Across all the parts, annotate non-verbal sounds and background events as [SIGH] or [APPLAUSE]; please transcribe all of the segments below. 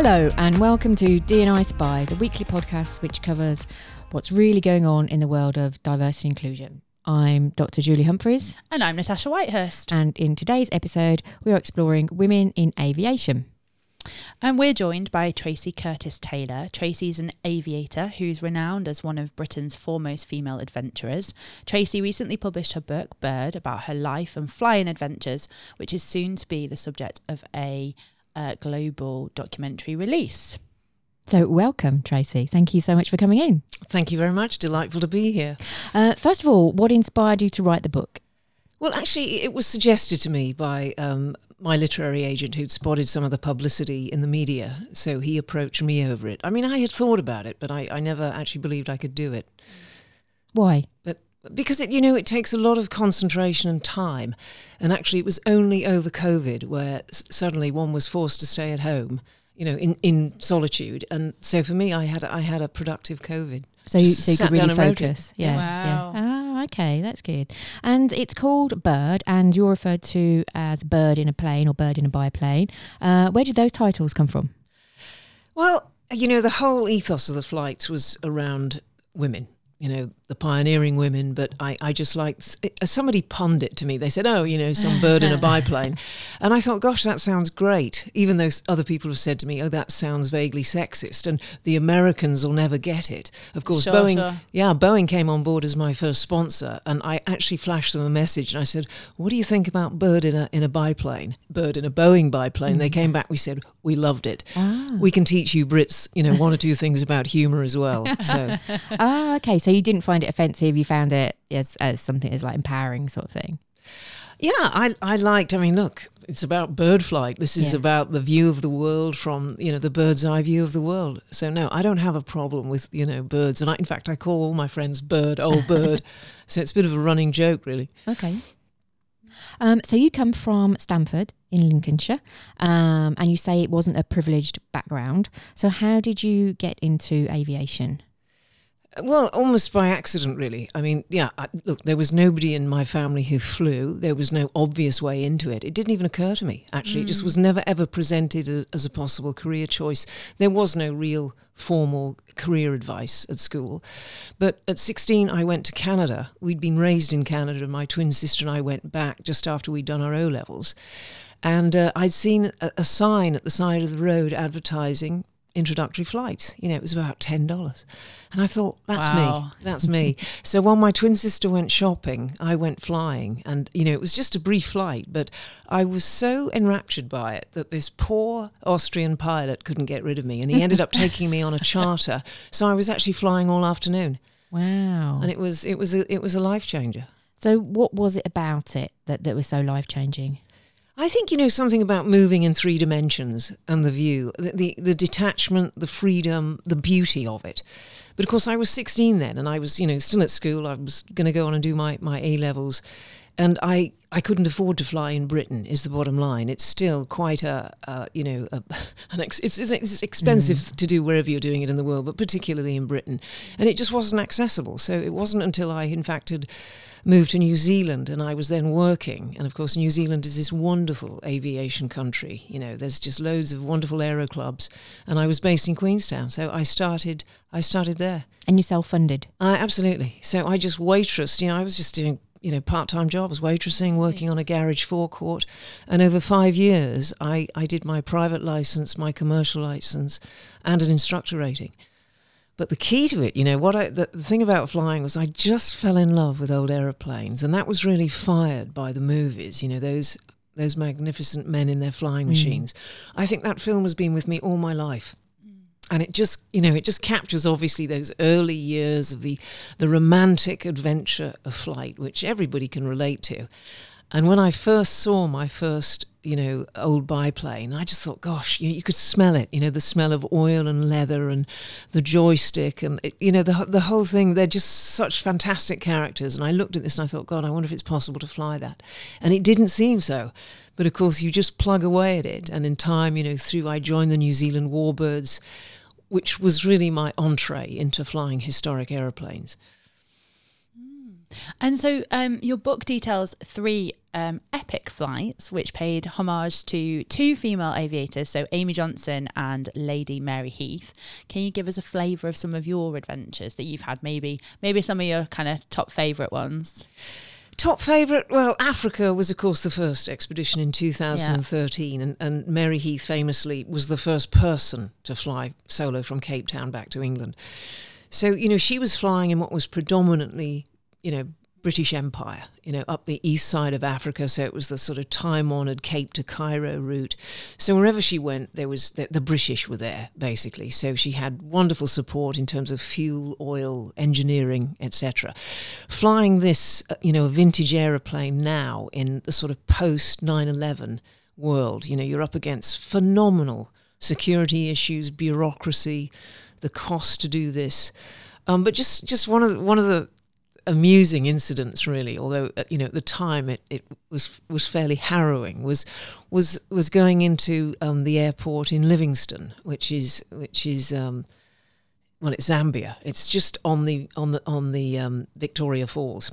Hello, and welcome to DNI Spy, the weekly podcast which covers what's really going on in the world of diversity and inclusion. I'm Dr. Julie Humphreys, And I'm Natasha Whitehurst. and in today's episode, we are exploring women in aviation. And we're joined by Tracey Curtis Taylor. Tracey's an aviator who's renowned as one of Britain's foremost female adventurers. Tracy recently published her book, Bird, about her life and flying adventures, which is soon to be the subject of a uh, global documentary release. So, welcome, Tracey. Thank you so much for coming in. Thank you very much. Delightful to be here. Uh, first of all, what inspired you to write the book? Well, actually, it was suggested to me by um, my literary agent who'd spotted some of the publicity in the media. So he approached me over it. I mean, I had thought about it, but I, I never actually believed I could do it. Why? But because it, you know, it takes a lot of concentration and time. And actually, it was only over COVID where s- suddenly one was forced to stay at home, you know, in, in solitude. And so for me, I had I had a productive COVID. So you, Just so you could really down and wrote it. focus. Yeah. Wow. yeah. Ah, okay, that's good. And it's called Bird, and you're referred to as Bird in a plane or Bird in a biplane. Uh, where did those titles come from? Well, you know, the whole ethos of the flights was around women, you know, the pioneering women. But I, I just liked, somebody punned it to me. They said, oh, you know, some bird in a [LAUGHS] biplane. And I thought, gosh, that sounds great. Even though other people have said to me, oh, that sounds vaguely sexist. And the Americans will never get it. Of course, Sure, Boeing, sure. yeah, Boeing came on board as my first sponsor. And I actually flashed them a message and I said, what do you think about bird in a, in a biplane? Bird in a Boeing biplane. They came back, we said, we loved it Ah. we can teach you Brits, you know, one or two things about humour as well. So [LAUGHS] ah, okay. So you didn't find it offensive. You found it as, as something as like empowering sort of thing. yeah, I I liked. I mean, look, it's about bird flight. This is Yeah. about the view of the world from you know the bird's eye view of the world. So no, I don't have a problem with you know birds, and I, in fact, I call all my friends bird, old bird. [LAUGHS] so it's a bit of a running joke, really. Okay. Um, so you come from Stamford in Lincolnshire, um, and you say it wasn't a privileged background. So how did you get into aviation? Well, almost by accident, really. I mean, yeah, I, look, there was nobody in my family who flew. There was no obvious way into it. It didn't even occur to me, actually. It just was never ever presented a, as a possible career choice. There was no real formal career advice at school. But at 16, I went to Canada. We'd been raised in Canada. My twin sister and I went back just after we'd done our O levels. And uh, I'd seen a, a sign at the side of the road advertising introductory flight. You know, it was about $10. And I thought, that's Wow. me. [LAUGHS] That's me. so while my twin sister went shopping, I went flying. And, you know, it was just a brief flight, but I was so enraptured by it that this poor Austrian pilot couldn't get rid of me. And he ended up taking me on a [LAUGHS] charter. So I was actually flying all afternoon. Wow. And it was, it was, a, it was a life changer. So what was it about it that, that was so life changing? I think you know something about moving in three dimensions and the view, the, the the detachment, the freedom, the beauty of it. But of course, I was 16 then, and I was you know still at school. I was going to go on and do my my A levels, and I I couldn't afford to fly in Britain. Is the bottom line? It's still quite a uh, you know a, [LAUGHS] an ex- it's, it's it's expensive to do wherever you're doing it in the world, but particularly in Britain, and it just wasn't accessible. So it wasn't until I in fact had moved to New Zealand and I was then working. And of course, New Zealand is this wonderful aviation country. You know, there's just loads of wonderful aero clubs. And I was based in Queenstown. So I started, I started there. And you self funded. Uh, absolutely. So I just waitressed, you know, I was just doing, you know, part-time jobs, waitressing, working on a garage forecourt. And over five years, I, I did my private license, my commercial license, and an instructor rating. But the key to it, you know, what I the, the thing about flying was I just fell in love with old aeroplanes, and that was really fired by the movies. You know, those those magnificent men in their flying Mm. machines. I think that film has been with me all my life. and it just you know it just captures obviously those early years of the the romantic adventure of flight which everybody can relate to and when i first saw my first you know old biplane i just thought gosh you, you could smell it you know the smell of oil and leather and the joystick and it, you know the the whole thing they're just such fantastic characters. And i looked at this and i thought god i wonder if it's possible to fly that. And it didn't seem so. But of course you just plug away at it. And in time you know through i joined the new zealand warbirds which was really my entree into flying historic aeroplanes. And so um, your book details three um, epic flights, which paid homage to two female aviators, so Amy Johnson and Lady Mary Heath. Can you give us a flavour of some of your adventures that you've had? Maybe, maybe some of your kind of top favourite ones. Top favourite? Well, Africa was, of course, the first expedition in 2013, yeah. and, and Mary Heath famously was the first person to fly solo from Cape Town back to England. So, you know, she was flying in what was predominantly, you know, British Empire, you know, up the east side of Africa. So it was the sort of time honoured Cape to Cairo route. So wherever she went, there was the, the, British were there basically. So she had wonderful support in terms of fuel, oil, engineering, etc. Flying this, uh, you know, vintage aeroplane now in the sort of post 9/11 world, you know, you're up against phenomenal security issues, bureaucracy, the cost to do this. Um, but just just one of the, one of the amusing incidents really although uh, you know at the time it, it was was fairly harrowing was was was going into um, the airport in Livingstone, which is which is um, well it's Zambia. It's just on the on the on the um, Victoria Falls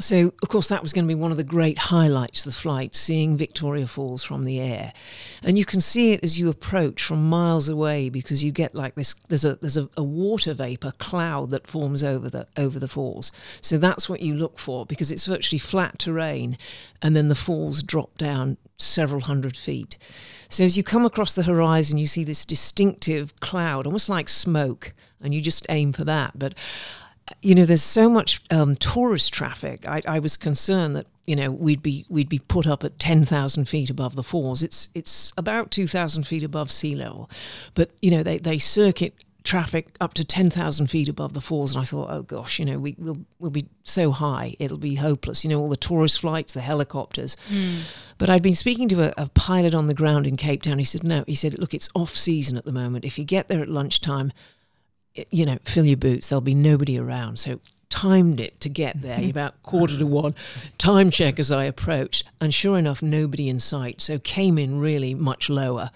so, of course, that was going to be one of the great highlights of the flight, seeing Victoria Falls from the air. And you can see it as you approach from miles away because you get like this there's a there's a, a, water vapor cloud that forms over the over the falls. So that's what you look for because it's virtually flat terrain and then the falls drop down several hundred feet. So as you come across the horizon you see this distinctive cloud, almost like smoke, and you just aim for that. But you know, there's so much um, tourist traffic. I, I, was concerned that you know we'd be we'd be put up at ten thousand feet above the falls. It's it's about two thousand feet above sea level, but you know they they circuit traffic up to ten thousand feet above the falls, and I thought, oh gosh, you know we will we'll be so high, it'll be hopeless. You know all the tourist flights, the helicopters. Mm. But I'd been speaking to a, a pilot on the ground in Cape Town. He said, no, he said, look, it's off season at the moment. If you get there at lunchtime you know, fill your boots. There'll be nobody around. So timed it to get there mm-hmm. about quarter to one. Time check as I approached, and sure enough, nobody in sight. So came in really much lower.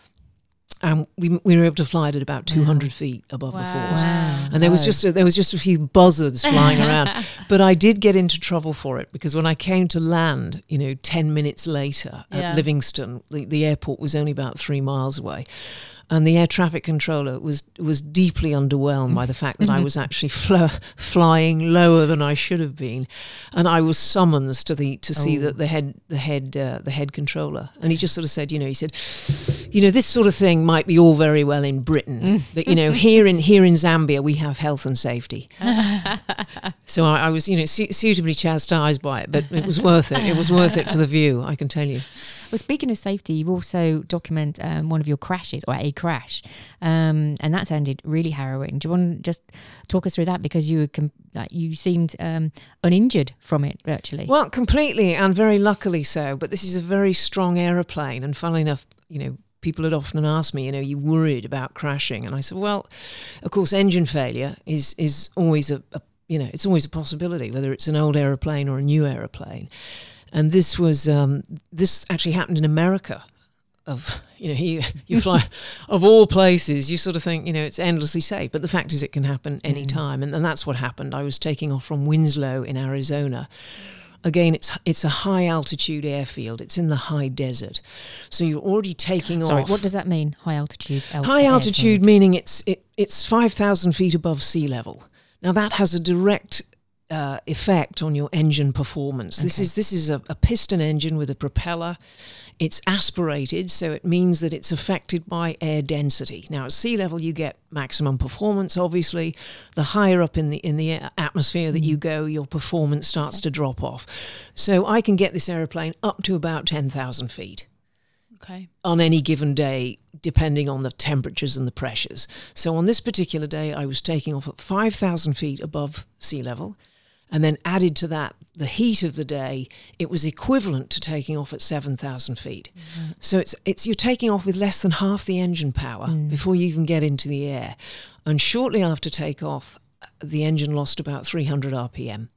And we, we were able to fly it at about 200 wow. feet above wow. the falls. Wow. And there was just a, there was just a few buzzards flying around. [LAUGHS] But I did get into trouble for it because when I came to land, you know, 10 minutes later at yeah. Livingstone, the, the airport was only about three miles away and the air traffic controller was was deeply underwhelmed by the fact that I was actually fl- flying lower than I should have been, and I was summoned to the to see oh. that the head the head uh, the head controller, and he just sort of said, you know, he said, you know, this sort of thing might be all very well in Britain, mm. but you know, here in here in Zambia we have health and safety. [LAUGHS] so I, I, was, you know, su- suitably chastised by it, but it was worth it. It was worth it for the view, I can tell you. Well, speaking of safety, you've also documented um, one of your crashes or a crash, um, and that sounded really harrowing. Do you want to just talk us through that because you com- like you seemed um, uninjured from it virtually? Well, completely, and very luckily so. But this is a very strong aeroplane, and funnily enough, you know, people had often asked me, you know, you worried about crashing, and I said, well, of course, engine failure is is always a, a you know, it's always a possibility, whether it's an old aeroplane or a new aeroplane and this was um, this actually happened in America. Of you know, he, you [LAUGHS] fly of all places, you sort of think you know it's endlessly safe, but the fact is it can happen any mm. time, and, and that's what happened. I was taking off from Winslow in Arizona. Again, it's it's a high altitude airfield. It's in the high desert, so you're already taking Sorry, off. what does that mean? High altitude. high altitude meaning it's it, it's five thousand feet above sea level. Now that has a direct uh, effect on your engine performance. Okay. This is this is a, a, piston engine with a propeller. It's aspirated, so it means that it's affected by air density. Now, at sea level, you get maximum performance. Obviously, the higher up in the in the atmosphere that you mm. go, your performance starts to drop off. So, I can get this aeroplane up to about ten thousand feet. Okay. on any given day, depending on the temperatures and the pressures. So on this particular day, I was taking off at 5,000 feet above sea level. And then added to that the heat of the day, it was equivalent to taking off at 7,000 feet. So it's, it's you're taking off with less than half the engine power before you even get into the air. And shortly after takeoff, the engine lost about 300 RPM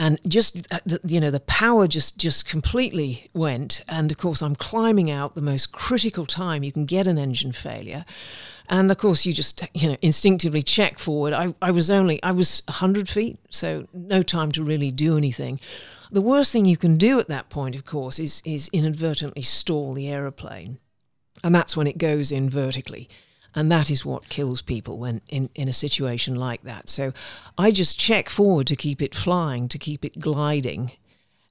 and just uh, you know the power just just completely went. And of course i'm climbing out the most critical time you can get an engine failure and of course you just you know instinctively check forward. I, I was only i was 100 feet so no time to really do anything. The worst thing you can do at that point of course is is inadvertently stall the aeroplane. And that's when it goes in vertically. And that is what kills people when in, in a situation like that. So i just check forward to keep it flying to keep it gliding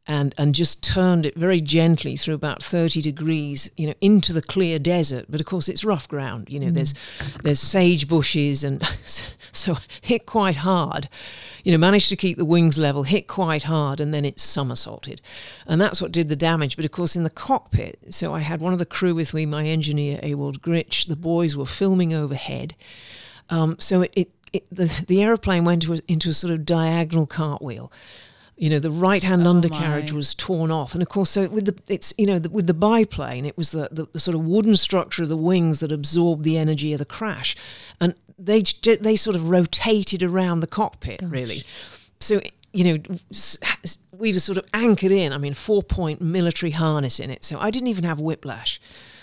and and just turned it very gently through about 30 degrees you know into the clear desert. But of course it's rough ground you know there's there's sage bushes and [LAUGHS] so hit quite hard. You know managed to keep the wings level hit quite hard and then it somersaulted. And that's what did the damage. But of course in the cockpit so i had one of the crew with me my engineer Ewald Gritsch. The boys were filming overhead. Um, so it, it, it the, the aeroplane went a, into a sort of diagonal cartwheel you know the right hand Oh, undercarriage my. was torn off and of course so with the it's you know the, with the biplane it was the, the, the sort of wooden structure of the wings that absorbed the energy of the crash and they they sort of rotated around the cockpit really so you know we were sort of anchored in i mean four point military harness in it so i didn't even have whiplash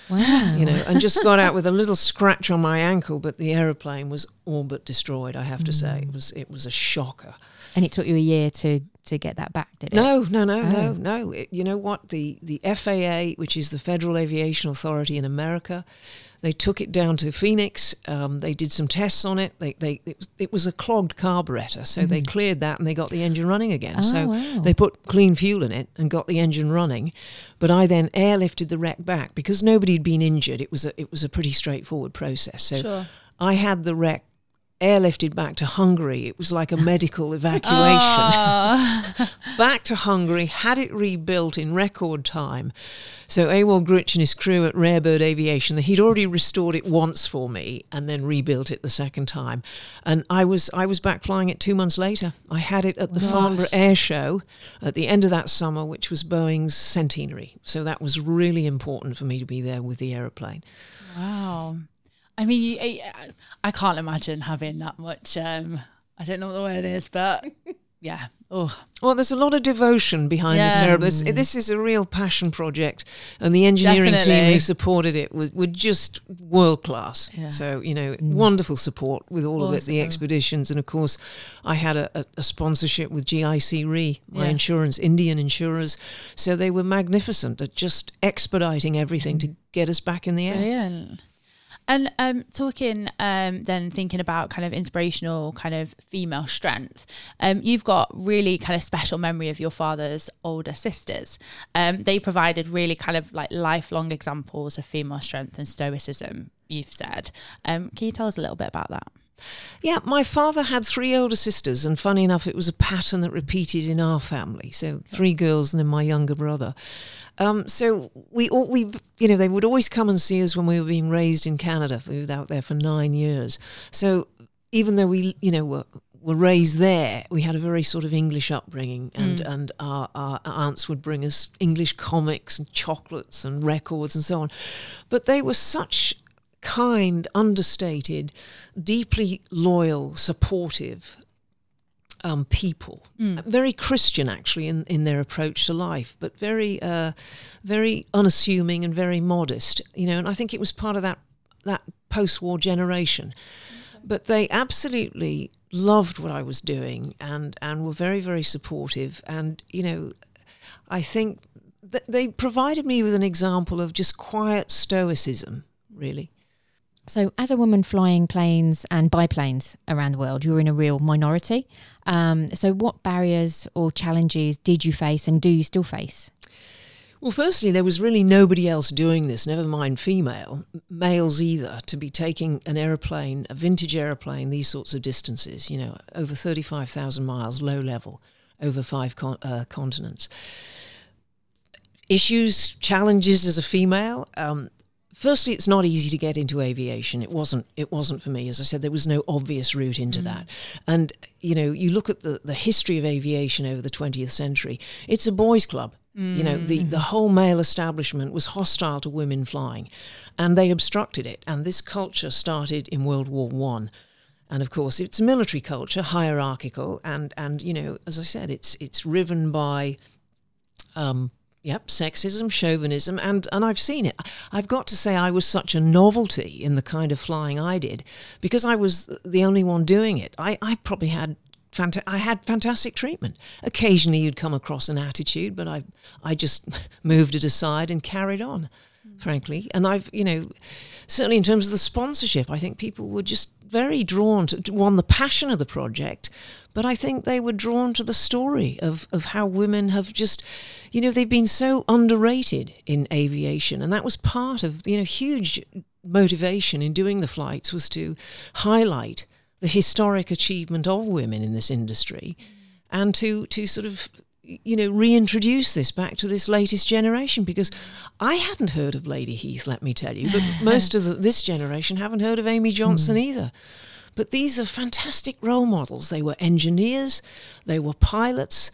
Wow. you know, and just got out with a little scratch on my ankle, but the aeroplane was all but destroyed. I have to say, hmm. it was it was a shocker. And it took you a year to to get that back, did it? No, no, no, Oh. no, no. It, you know what? The the FAA, which is the Federal Aviation Authority in America, they took it down to Phoenix. Um, they did some tests on it. They they it was, it was a clogged carburetor, so they cleared that and they got the engine running again. Oh, so wow. they put clean fuel in it and got the engine running. But I then airlifted the wreck back because nobody had been injured. It was a it was a pretty straightforward process. So Sure. I had the wreck airlifted back to Hungary. It was like a medical [LAUGHS] evacuation Ah. [LAUGHS] back to Hungary, had it rebuilt in record time. So Ewald Gritsch and his crew at Rarebird Aviation, he'd already restored it once for me and then rebuilt it the second time. And I was I was back flying it two months later. I had it at the Farnborough Air Show at the end of that summer, which was Boeing's centenary. So that was really important for me to be there with the aeroplane. Wow. I mean, you, I, I can't imagine having that much. Um, I don't know what the word is, but [LAUGHS] yeah. Oh, Well, there's a lot of devotion behind this Yeah. aeroplane. This, mm. this is a real passion project, and the engineering team who supported it was, were just world class. Yeah. So you know, mm. wonderful support with all of it, the expeditions, and of course, I had a, a, a sponsorship with GIC Re, my Yeah. insurance, Indian insurers. So they were magnificent at just expediting everything to mm. get us back in the air. brilliant. And um, talking um, then thinking about kind of inspirational kind of female strength, um, you've got really kind of special memory of your father's older sisters. Um, they provided really kind of like lifelong examples of female strength and stoicism. You've said. Um, can you tell us a little bit about that? Yeah, my father had three older sisters, and funny enough, it was a pattern that repeated in our family. So three girls and then my younger brother. Um, so we, all, we, you know, they would always come and see us when we were being raised in Canada. We were out there for nine years. So even though we, you know, were were raised there, we had a very sort of English upbringing, and and our, our aunts would bring us English comics and chocolates and records and so on. But they were such kind, understated, deeply loyal, supportive um, people. Very Christian, actually, in, in their approach to life, but very, uh, very unassuming and very modest. You know, and I think it was part of that that post-war generation. But they absolutely loved what I was doing and and were very very supportive. And you know, I think th- they provided me with an example of just quiet stoicism, really. So, as a woman flying planes and biplanes around the world, you're in a real minority. Um, so, what barriers or challenges did you face, and do you still face? Well, firstly, there was really nobody else doing this, never mind female, males either, to be taking an aeroplane, a vintage aeroplane, these sorts of distances, you know, over 35,000 miles, low level, over five con- uh, continents. issues, challenges as a female. Um, firstly, it's not easy to get into aviation. It wasn't. It wasn't for me. As I said, there was no obvious route into mm. that. And you know, you look at the the history of aviation over the 20th century. It's a boys' club. Mm. You know, the the mm. whole male establishment was hostile to women flying, and they obstructed it. And this culture started in World War One. And of course, it's a military culture, hierarchical, and and you know, as I said, it's it's riven by um, Yep, sexism, chauvinism, and, and I've seen it. I've got to say, I was such a novelty in the kind of flying I did because I was the only one doing it. I, I probably had fanta- I had fantastic treatment. Occasionally, you'd come across an attitude, but I I just [LAUGHS] moved it aside and carried on, mm. frankly. And I've you know, certainly in terms of the sponsorship, I think people were just very drawn to, one the passion of the project, but I think they were drawn to the story of, of how women have just, you know, they've been so underrated in aviation. And that was part of, you know, huge motivation in doing the flights was to highlight the historic achievement of women in this industry and to, to sort of you know, reintroduce this back to this latest generation because I hadn't heard of Lady Heath, let me tell you, but [LAUGHS] most of the, this generation haven't heard of Amy Johnson mm. either. But these are fantastic role models. They were engineers, they were pilots,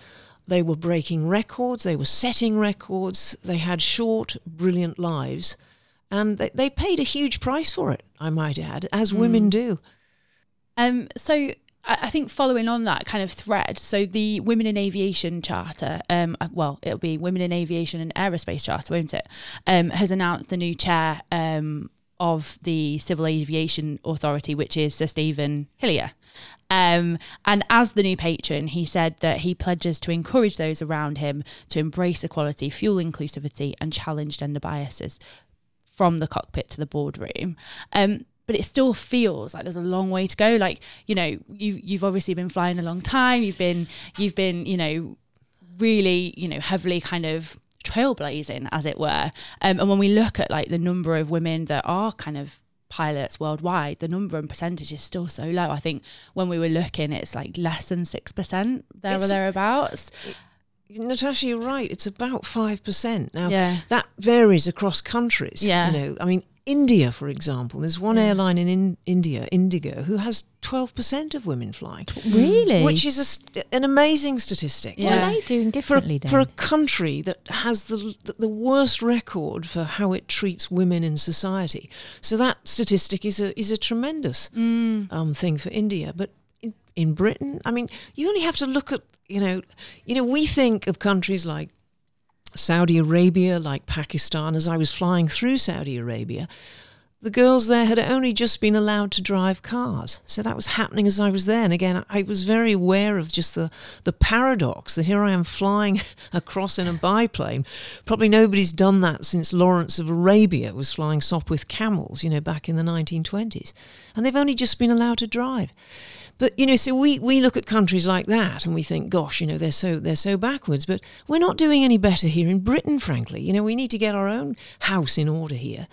they were breaking records, they were setting records, they had short, brilliant lives. And they, they paid a huge price for it, I might add, as mm. women do. Um, so I think following on that kind of thread, so the Women in Aviation Charter, um, uh, well, it'll be Women in Aviation and Aerospace Charter, won't it? Um, has announced the new chair um, of the Civil Aviation Authority, which is Sir Stephen Hillier. Um, and as the new patron, he said that he pledges to encourage those around him to embrace equality, fuel inclusivity, and challenge gender biases from the cockpit to the boardroom. Um, but it still feels like there's a long way to go. Like you know, you you've obviously been flying a long time. You've been you've been you know really you know heavily kind of trailblazing, as it were. Um, and when we look at like the number of women that are kind of pilots worldwide, the number and percentage is still so low. I think when we were looking, it's like less than six percent there it's, or thereabouts. Natasha, you're right. It's about five percent now. Yeah. that varies across countries. Yeah, you know, I mean, India, for example, there's one yeah. airline in, in, India, Indigo, who has 12% of women flying. Really? Which is a, an amazing statistic. Yeah. What are they doing differently for, for a country that has the, the worst record for how it treats women in society. So that statistic is a, is a tremendous mm. um, thing for India. But in, in Britain, I mean, you only have to look at, you know, you know, we think of countries like Saudi Arabia, like Pakistan, as I was flying through Saudi Arabia, the girls there had only just been allowed to drive cars. So that was happening as I was there. And again, I was very aware of just the, the paradox that here I am flying [LAUGHS] across in a biplane. Probably nobody's done that since Lawrence of Arabia was flying Sopwith camels, you know, back in the 1920s. And they've only just been allowed to drive. But you know, so we, we look at countries like that and we think, gosh, you know, they're so they're so backwards. But we're not doing any better here in Britain, frankly. You know, we need to get our own house in order here.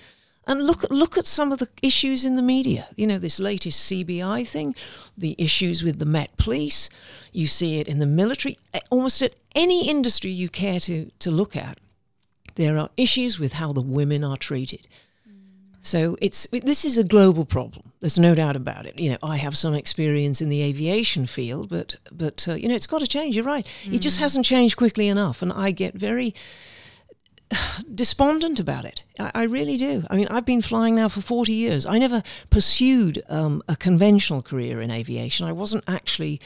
And look at look at some of the issues in the media. You know, this latest CBI thing, the issues with the Met Police. You see it in the military. Almost at any industry you care to to look at, there are issues with how the women are treated. So it's this is a global problem. There's no doubt about it. You know, I have some experience in the aviation field, but but uh, you know, it's got to change. You're right. Mm. It just mm. hasn't changed quickly enough, and I get very [SIGHS] despondent about it. I, I, really do. I mean, I've been flying now for 40 years. I never pursued um, a conventional career in aviation. I wasn't actually,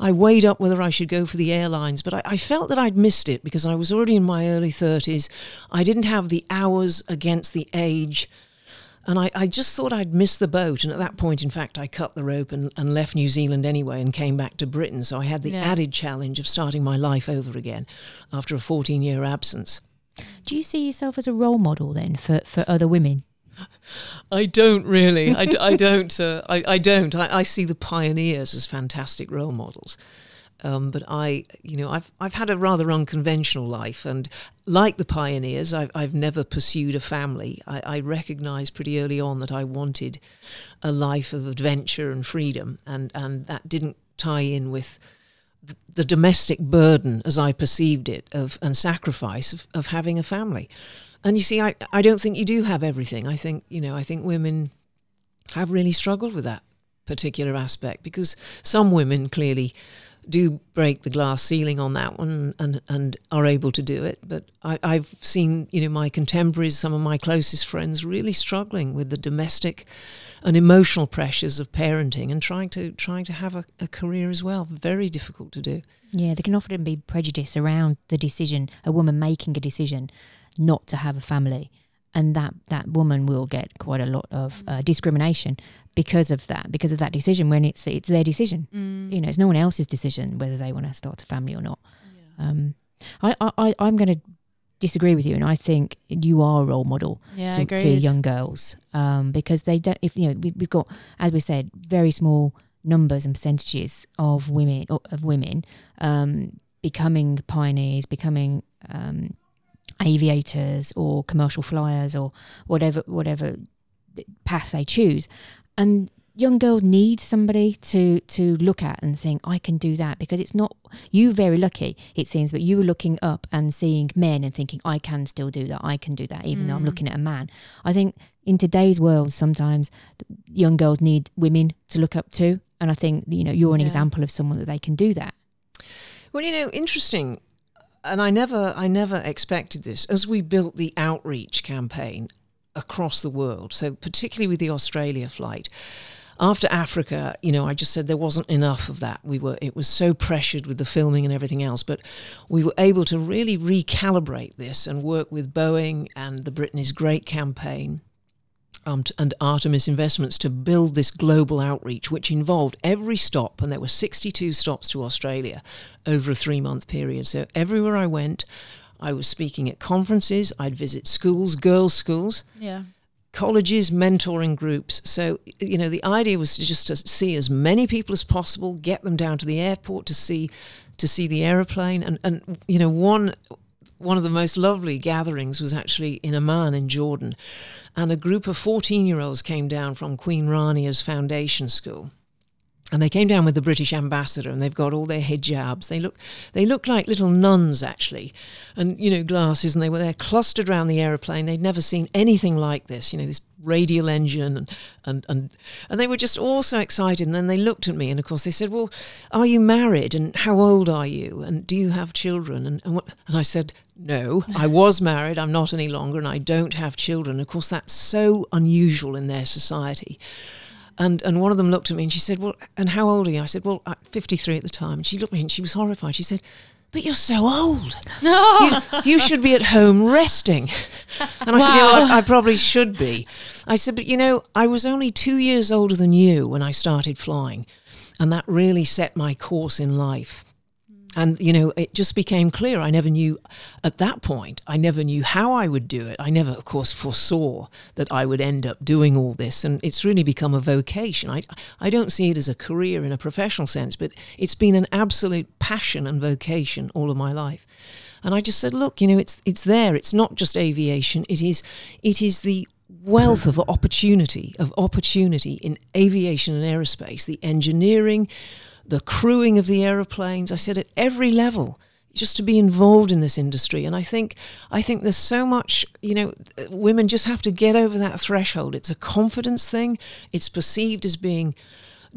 I weighed up whether I should go for the airlines, but I, I felt that I'd missed it because I was already in my early 30s. I didn't have the hours against the age and I, I just thought I'd missed the boat. And at that point, in fact, I cut the rope and, and left New Zealand anyway and came back to Britain. So I had the yeah. added challenge of starting my life over again after a 14 year absence. Do you see yourself as a role model then for, for other women? I don't really. I, I [LAUGHS] don't. Uh, I, I don't. I, I see the pioneers as fantastic role models. Um, but I, you know, I've I've had a rather unconventional life, and like the pioneers, I've I've never pursued a family. I, I recognised pretty early on that I wanted a life of adventure and freedom, and and that didn't tie in with the domestic burden, as I perceived it, of and sacrifice of, of having a family. And you see, I, I don't think you do have everything. I think, you know, I think women have really struggled with that particular aspect because some women clearly do break the glass ceiling on that one and, and are able to do it. But I, I've seen, you know, my contemporaries, some of my closest friends, really struggling with the domestic and emotional pressures of parenting and trying to trying to have a, a career as well. Very difficult to do. Yeah, there can often be prejudice around the decision, a woman making a decision not to have a family and that that woman will get quite a lot of uh, discrimination because of that because of that decision when it's it's their decision Mm. you know it's no one else's decision whether they want to start a family or not Yeah. um i i i'm going to disagree with you and i think you are a role model Yeah, to, to young girls um because they don't if you know we, we've got as we said very small numbers and percentages of women of women um becoming pioneers becoming um aviators or commercial flyers or whatever whatever path they choose and young girls need somebody to to look at and think i can do that because it's not you very lucky it seems but you were looking up and seeing men and thinking i can still do that i can do that even though i'm Mm. looking at a man i think in today's world sometimes young girls need women to look up to and i think you know you're an Yeah. example of someone that they can do that Well, you know, interesting, and I never, I never expected this. As we built the outreach campaign across the world, so particularly with the Australia flight, after Africa, you know, I just said there wasn't enough of that. We were, it was so pressured with the filming and everything else, but we were able to really recalibrate this and work with Boeing and the Britain Great campaign um, t- and Artemis Investments to build this global outreach, which involved every stop, and there were 62 stops to Australia over a three month period. So everywhere I went, I was speaking at conferences, I'd visit schools, girls' schools, Yeah. colleges, mentoring groups. So, you know, the idea was just to see as many people as possible, get them down to the airport to see to see the aeroplane. And, and you know, one one of the most lovely gatherings was actually in Amman in Jordan. And a group of 14 year olds came down from Queen Rania's foundation school. And they came down with the British ambassador, and they've got all their hijabs. They look, they look like little nuns actually, and you know glasses. And they were there clustered around the aeroplane. They'd never seen anything like this. You know this radial engine, and and and and they were just all so excited. And then they looked at me, and of course they said, "Well, are you married? And how old are you? And do you have children?" And and, what, and I said, "No, I was married. I'm not any longer, and I don't have children." Of course, that's so unusual in their society. And and one of them looked at me and she said, "Well, and how old are you?" I said, "Well, I'm 53 at the time." And she looked at me and she was horrified. She said, "But you're so old. you, [LAUGHS] you should be at home resting." And I said, "Yeah, well, I, I probably should be." I said, "But you know, I was only two years older than you when I started flying, and that really set my course in life." And, you know, it just became clear. I never knew at that point, I never knew how I would do it. I never, of course, foresaw that I would end up doing all this. And it's really become a vocation. I, I don't see it as a career in a professional sense, but it's been an absolute passion and vocation all of my life. And I just said, look, you know, it's it's there. It's not just aviation. It is it is the wealth of opportunity of opportunity in aviation and aerospace, the engineering, the crewing of the aeroplanes. I said at every level, just to be involved in this industry. And I think I think there's so much, you know, women just have to get over that threshold. It's a confidence thing. It's perceived as being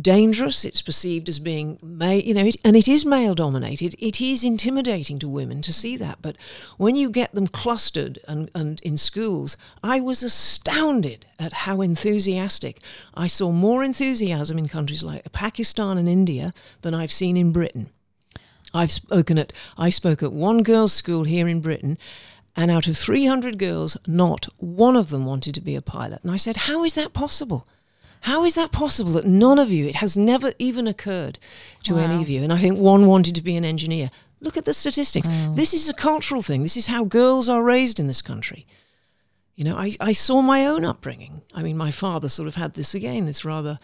dangerous. It's perceived as being, ma- you know, it, and it is male dominated. It is intimidating to women to see that. But when you get them clustered and, and in schools, I was astounded at how enthusiastic. I saw more enthusiasm in countries like Pakistan and India than I've seen in Britain. I've spoken at, I spoke at one girls' school here in Britain. And out of 300 girls, not one of them wanted to be a pilot. And I said, How is that possible? How is that possible that none of you, it has never even occurred to any of you? And I think one wanted to be an engineer. Look at the statistics. Wow. This is a cultural thing. This is how girls are raised in this country. You know, I, I saw my own upbringing. I mean, my father sort of had this again, this rather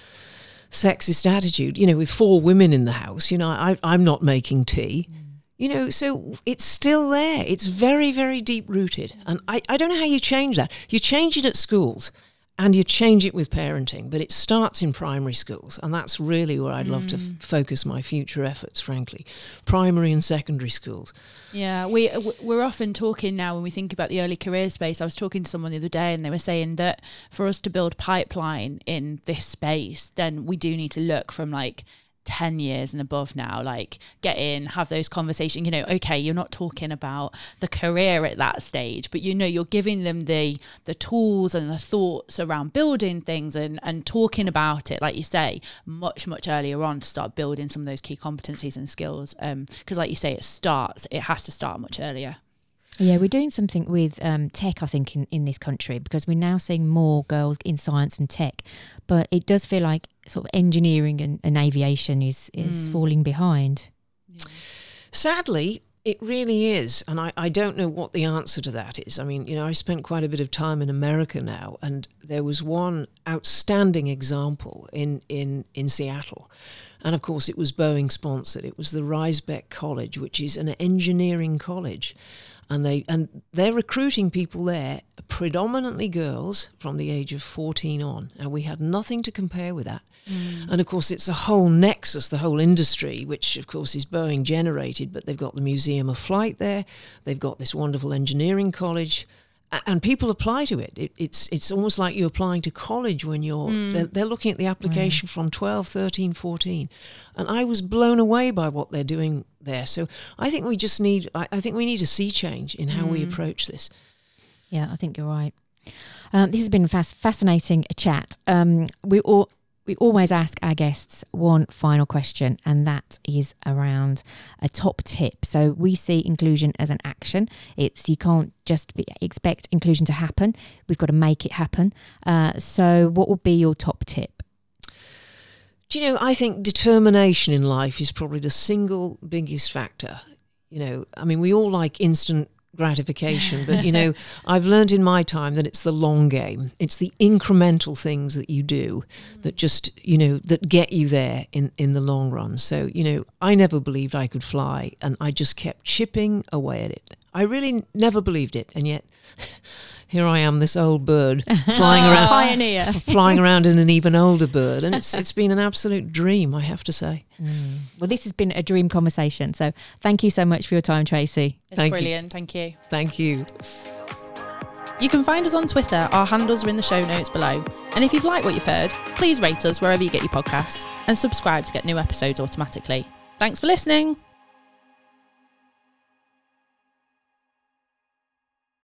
sexist attitude, you know, with four women in the house. You know, I, I'm not making tea. Mm. You know, so it's still there. It's very, very deep rooted. And I, I don't know how you change that. You change it at schools and you change it with parenting, but it starts in primary schools, and that's really where I'd love to f- Mm. focus my future efforts. Frankly, primary and secondary schools. Yeah, we we're often talking now when we think about the early career space. I was talking to someone the other day, and they were saying that for us to build pipeline in this space, then we do need to look from like. 10 years and above now like get in have those conversations you know okay you're not talking about the career at that stage but you know you're giving them the the tools and the thoughts around building things and and talking about it like you say much much earlier on to start building some of those key competencies and skills um because like you say it starts it has to start much earlier Yeah, we're doing something with um, tech, I think, in, in this country because we're now seeing more girls in science and tech. But it does feel like sort of engineering and, and aviation is, is Mm. falling behind. Sadly, it really is. And I, I don't know what the answer to that is. I mean, you know, I spent quite a bit of time in America now, and there was one outstanding example in, in, in Seattle. And of course, it was Boeing sponsored. It was the Raisbeck College, which is an engineering college. And they and they're recruiting people there, predominantly girls from the age of 14 on. And we had nothing to compare with that. Mm. And of course, it's a whole nexus, the whole industry, which of course is Boeing generated, but they've got the Museum of Flight there, they've got this wonderful engineering college. And people apply to it. it. It's it's almost like you're applying to college when you're. They're, they're looking at the application from 12, 13, 14, and I was blown away by what they're doing there. So I think we just need. I, I think we need a sea change in how we approach this. Yeah, I think you're right. Um, this has been a fas- fascinating chat. Um, we all. We always ask our guests one final question, and that is around a top tip. So we see inclusion as an action. It's you can't just be, expect inclusion to happen. We've got to make it happen. Uh, so, what would be your top tip? Do you know, I think determination in life is probably the single biggest factor. You know, I mean, we all like instant gratification, but, you [LAUGHS] know, I've learned in my time that it's the long game. It's the incremental things that you do mm. that just, you know, that get you there in, in the long run. So, you know, I never believed I could fly and I just kept chipping away at it. I really never believed it. And yet, [LAUGHS] here I am, this old bird [LAUGHS] flying around Pioneer. f- flying around in an even older bird, and it's it's been an absolute dream, I have to say. Mm. Well, this has been a dream conversation. So, thank you so much for your time, Tracey. it's Thank you. brilliant thank you Thank you. You can find us on Twitter. Our handles are in the show notes below. And if you've liked what you've heard, please rate us wherever you get your podcasts and subscribe to get new episodes automatically. Thanks for listening.